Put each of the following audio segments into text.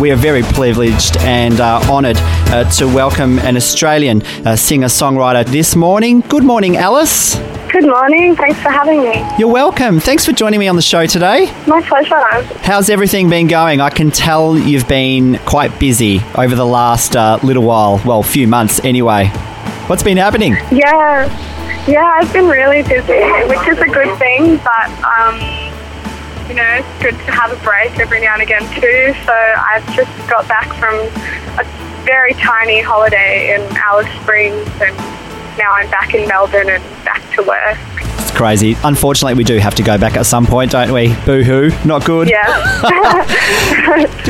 we are very privileged and uh, honoured uh, to welcome an Australian uh, singer songwriter this morning. Good morning, Alice. Good morning. Thanks for having me. You're welcome. Thanks for joining me on the show today. My pleasure. How's everything been going? I can tell you've been quite busy over the last uh, little while, well, few months anyway. What's been happening? Yeah, yeah, I've been really busy, which is a good thing, but um, you know, it's good to have a break every now and again too. So I've just got back from a very tiny holiday in Alice Springs, and now I'm back in Melbourne and back to work. Crazy. Unfortunately, we do have to go back at some point, don't we? Boo hoo. Not good. Yeah.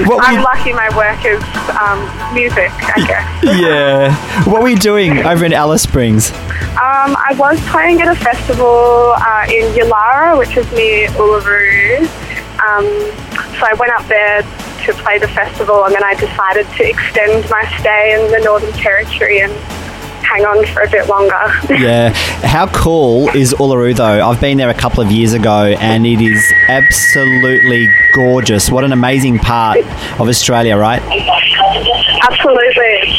What I'm we- lucky my work is um, music, I guess. Yeah. What were you doing over in Alice Springs? Um, I was playing at a festival uh, in Yulara, which is near Uluru. Um, so I went up there to play the festival, and then I decided to extend my stay in the Northern Territory and hang on for a bit longer. Yeah. How cool is Uluru though? I've been there a couple of years ago and it is absolutely gorgeous. What an amazing part of Australia, right? Absolutely,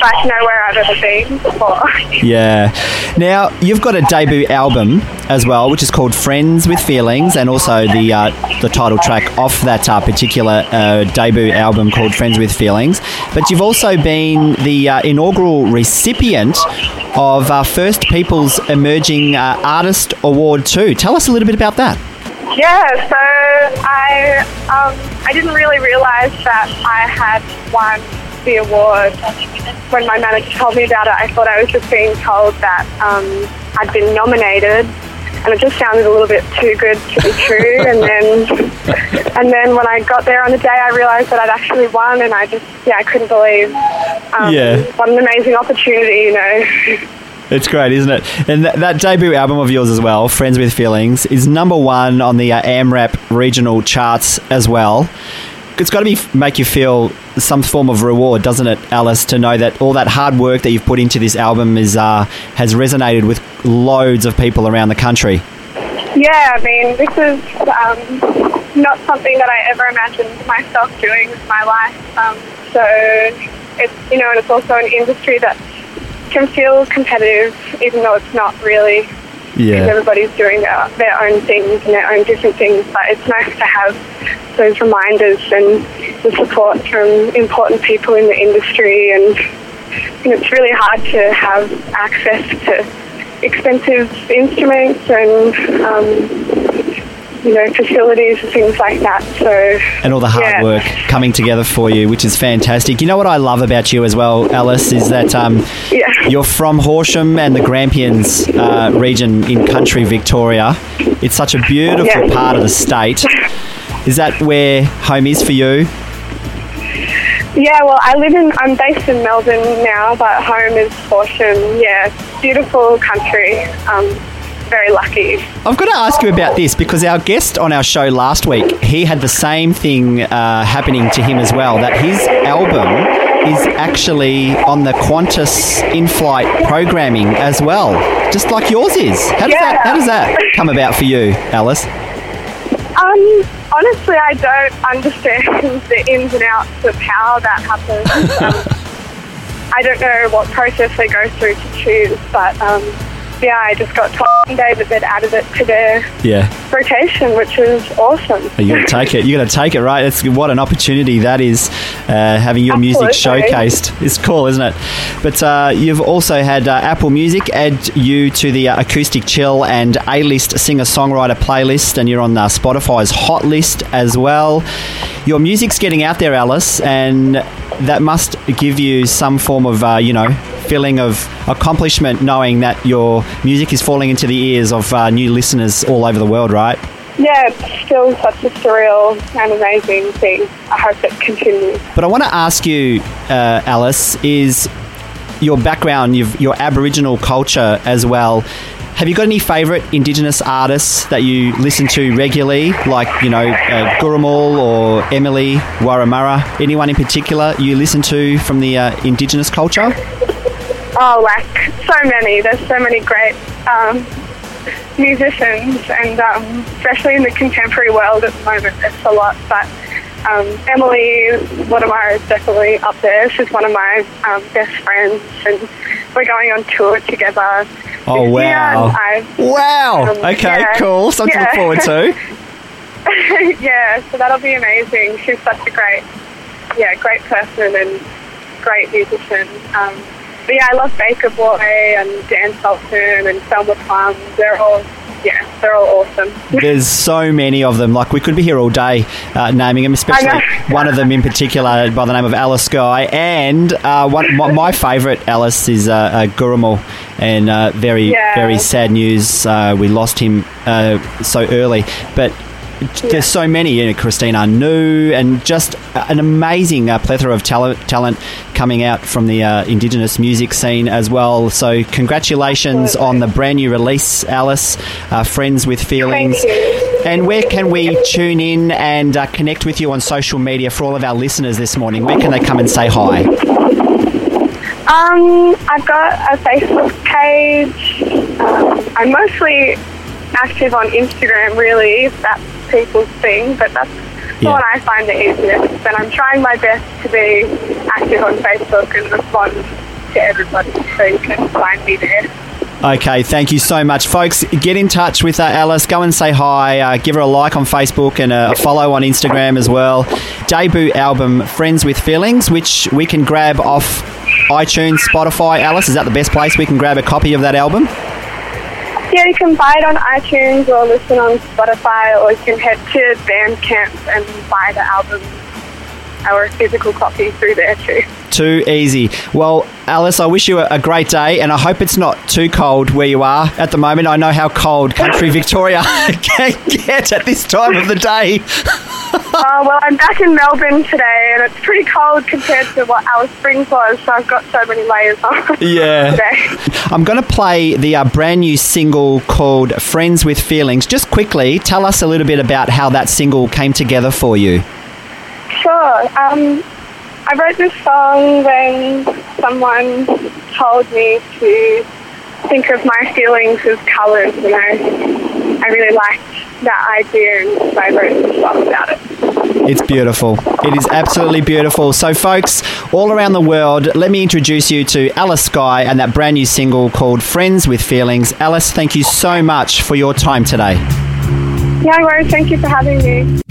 like nowhere I've ever been before. Yeah. Now, you've got a debut album as well, which is called Friends with Feelings, and also the uh, the title track off that uh, particular uh, debut album called Friends with Feelings. But you've also been the uh, inaugural recipient of uh, First People's Emerging uh, Artist Award too. Tell us a little bit about that. Yeah, so I um, I didn't really realise that I had won the award. When my manager told me about it, I thought I was just being told that um, I'd been nominated, and it just sounded a little bit too good to be true. and then and then when I got there on the day, I realised that I'd actually won, and I just yeah I couldn't believe. Um, Yeah. What an amazing opportunity, you know. It's great, isn't it? And that, that debut album of yours as well, Friends with Feelings, is number one on the uh, AMRAP regional charts as well. It's got to be make you feel some form of reward, doesn't it, Alice, to know that all that hard work that you've put into this album is uh, has resonated with loads of people around the country. Yeah, I mean, this is um, not something that I ever imagined myself doing with my life. Um, so it's you know, and it's also an industry that can feel competitive, even though it's not really. Because everybody's doing their, their own things and their own different things, but it's nice to have those reminders and the support from important people in the industry. And, and it's really hard to have access to expensive instruments and um, you know facilities and things like that. So and all the hard yeah. work coming together for you, which is fantastic. You know what I love about you as well, Alice, is that um, Yeah. you're from Horsham and the Grampians uh, region in country Victoria. It's such a beautiful Yeah. part of the state. Is that where home is for you? Yeah, well, I live in, I'm based in Melbourne now, but home is Horsham. Yeah, beautiful country. Um, very lucky. I've got to ask you about this because our guest on our show last week, he had the same thing uh, happening to him as well. That his album is actually on the Qantas in-flight programming as well, just like yours is. How does that Yeah. How does that come about for you, Alice? Um, honestly, I don't understand the ins and outs of how that happens. Um, I don't know what process they go through to choose, but um, yeah, I just got told one day that they'd added it to their Yeah. Which is awesome. You got to take it. You got to take it, right? It's what an opportunity that is, uh, having your music showcased. It's cool, isn't it? But uh, you've also had uh, Apple Music add you to the uh, acoustic chill and A list singer songwriter playlist, and you're on uh, Spotify's hot list as well. Your music's getting out there, Alice, and that must give you some form of, uh, you know, feeling of accomplishment knowing that your music is falling into the ears of uh, new listeners all over the world, right? Yeah, it's still such a surreal and amazing thing. I hope it continues. But I want to ask you, uh, Alice, is your background, you've, your Aboriginal culture as well. Have you got any favourite Indigenous artists that you listen to regularly, like you know uh, Gurrumul or Emily Wurramara? Anyone in particular you listen to from the uh, Indigenous culture? Oh, like so many. There's so many great um, musicians, and um, especially in the contemporary world at the moment, it's a lot. But Um, Emily Wurramara is definitely up there. She's one of my um, best friends, and we're going on tour together. Oh, wow. I- Wow. Um, okay, yeah. cool. Something to look Yeah. forward to. yeah, so that'll be amazing. She's such a great, yeah, great person and great musician. Um, but yeah, I love Baker Boy and Dan Sultan and Thelma Plum. They're all, yeah, they're all awesome. There's so many of them. Like we could be here all day uh, naming them, especially one of them in particular by the name of Alice Skye. And uh, one, my, my favourite Alice is uh, uh, Gurrumul. And uh, very, Yeah. very sad news. Uh, we lost him uh, so early. But there's so many. You know, Christine Anu, and just an amazing uh, plethora of talent, talent coming out from the uh, Indigenous music scene as well. So, congratulations Absolutely. on the brand new release, Alice. Uh, Friends with Feelings. And where can we tune in and uh, connect with you on social media for all of our listeners this morning? Where can they come and say hi? Um, I've got a Facebook page. Um, I'm mostly active on Instagram, really, that's people's thing, but that's Yeah. one I find the easiest. And I'm trying my best to be active on Facebook and respond to everybody, so you can find me there. Okay, thank you so much, folks. Get in touch with uh, Alice. Go and say hi. Uh, give her a like on Facebook and a, a follow on Instagram as well. Debut album, Friends with Feelings, which we can grab off iTunes, Spotify. Alice, is that the best place we can grab a copy of that album? Yeah, you can buy it on iTunes or listen on Spotify, or you can head to Bandcamp and buy the album or a physical copy through there too. Too easy. Well, Alice, I wish you a, a great day, and I hope it's not too cold where you are at the moment. I know how cold country Victoria can get at this time of the day. Uh, well, I'm back in Melbourne today, and it's pretty cold compared to what Alice Springs was, so I've got so many layers on Yeah. today. I'm going to play the uh, brand new single called Friends with Feelings. Just quickly, tell us a little bit about how that single came together for you. Sure. Um, I wrote this song when someone told me to think of my feelings as colours, and I, I really liked that idea, and so I wrote this song about it. It's beautiful. It is absolutely beautiful. So, folks, all around the world, let me introduce you to Alice Skye and that brand new single called Friends with Feelings. Alice, thank you so much for your time today. Yeah, No worries. Thank you for having me.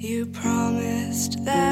You promised that.